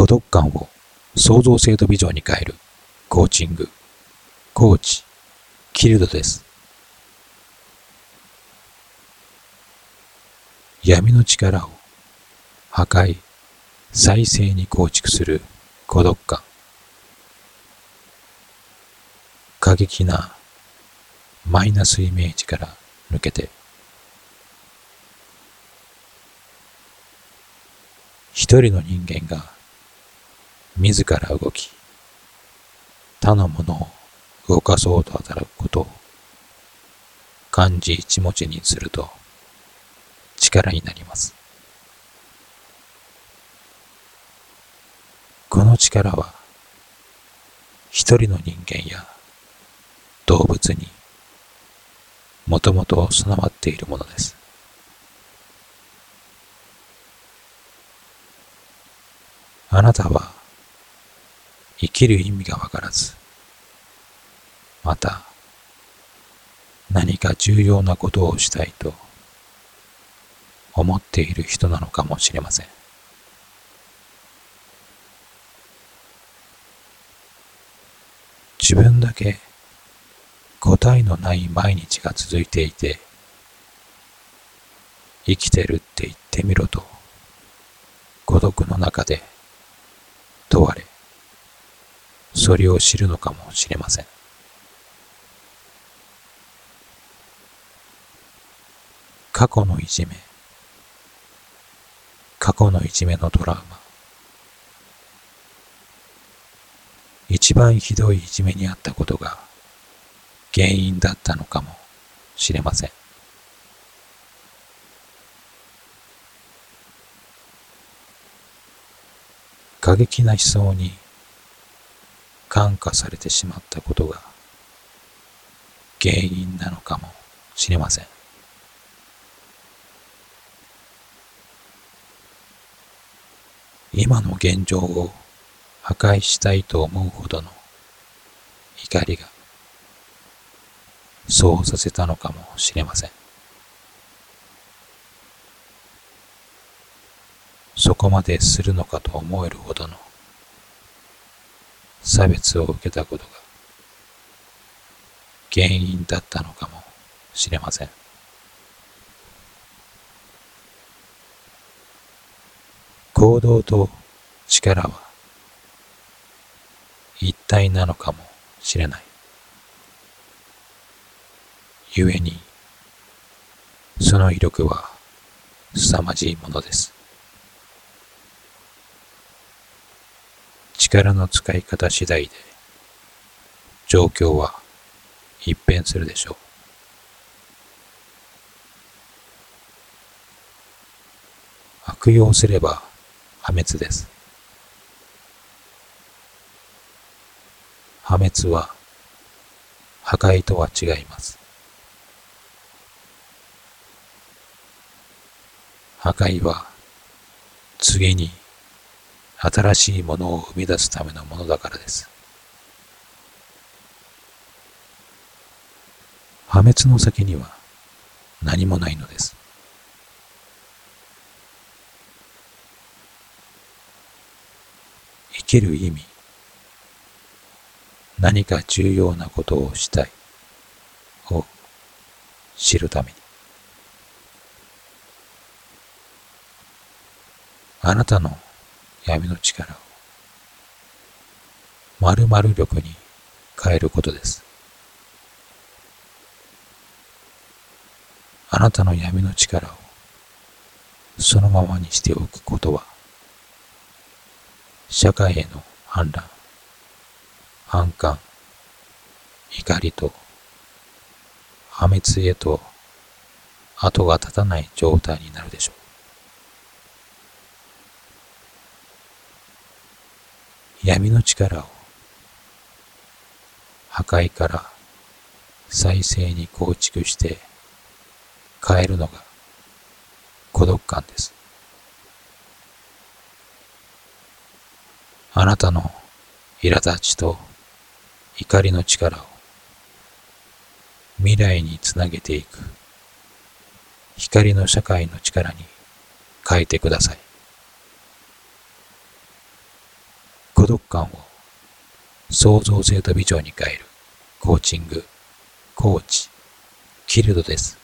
孤独感を創造性とビジョンに変える。コーチング、コーチ、キルドです。闇の力を破壊、再生に構築する。孤独感。過激なマイナスイメージから抜けて、一人の人間が自ら動き、他のものを動かそうと働くことを漢字一文字にすると力になります。この力は一人の人間や動物にもともと備わっているものです。あなたは生きる意味がわからず、また何か重要なことをしたいと思っている人なのかもしれません。自分だけ答えのない毎日が続いていて、生きてるって言ってみろと、孤独の中で問われ、それを知るのかもしれません。過去のいじめ、過去のいじめのトラウマ、一番ひどいいじめにあったことが原因だったのかもしれません。過激な思想に感化されてしまったことが原因なのかもしれません。今の現状を破壊したいと思うほどの怒りがそうさせたのかもしれません。そこまでするのかと思えるほどの差別を受けたことが原因だったのかもしれません。行動と力は一体なのかもしれない。故に、その威力は凄まじいものです。力の使い方次第で状況は一変するでしょう。悪用すれば破滅です。破滅は破壊とは違います。破壊は次に新しいものを生み出すためのものだからです。破滅の先には何もないのです。生きる意味、何か重要なことをしたいを知るために。あなたの闇の力を〇〇力に変えることです。あなたの闇の力をそのままにしておくことは社会への反乱、反感、怒りと破滅へと後が立たない状態になるでしょう。闇の力を破壊から再生に構築して変えるのが孤独感です。あなたの苛立ちと怒りの力を未来につなげていく光の社会の力に変えてください。孤独感を創造性とビジョンに変えるコーチング、コーチ、キルドです。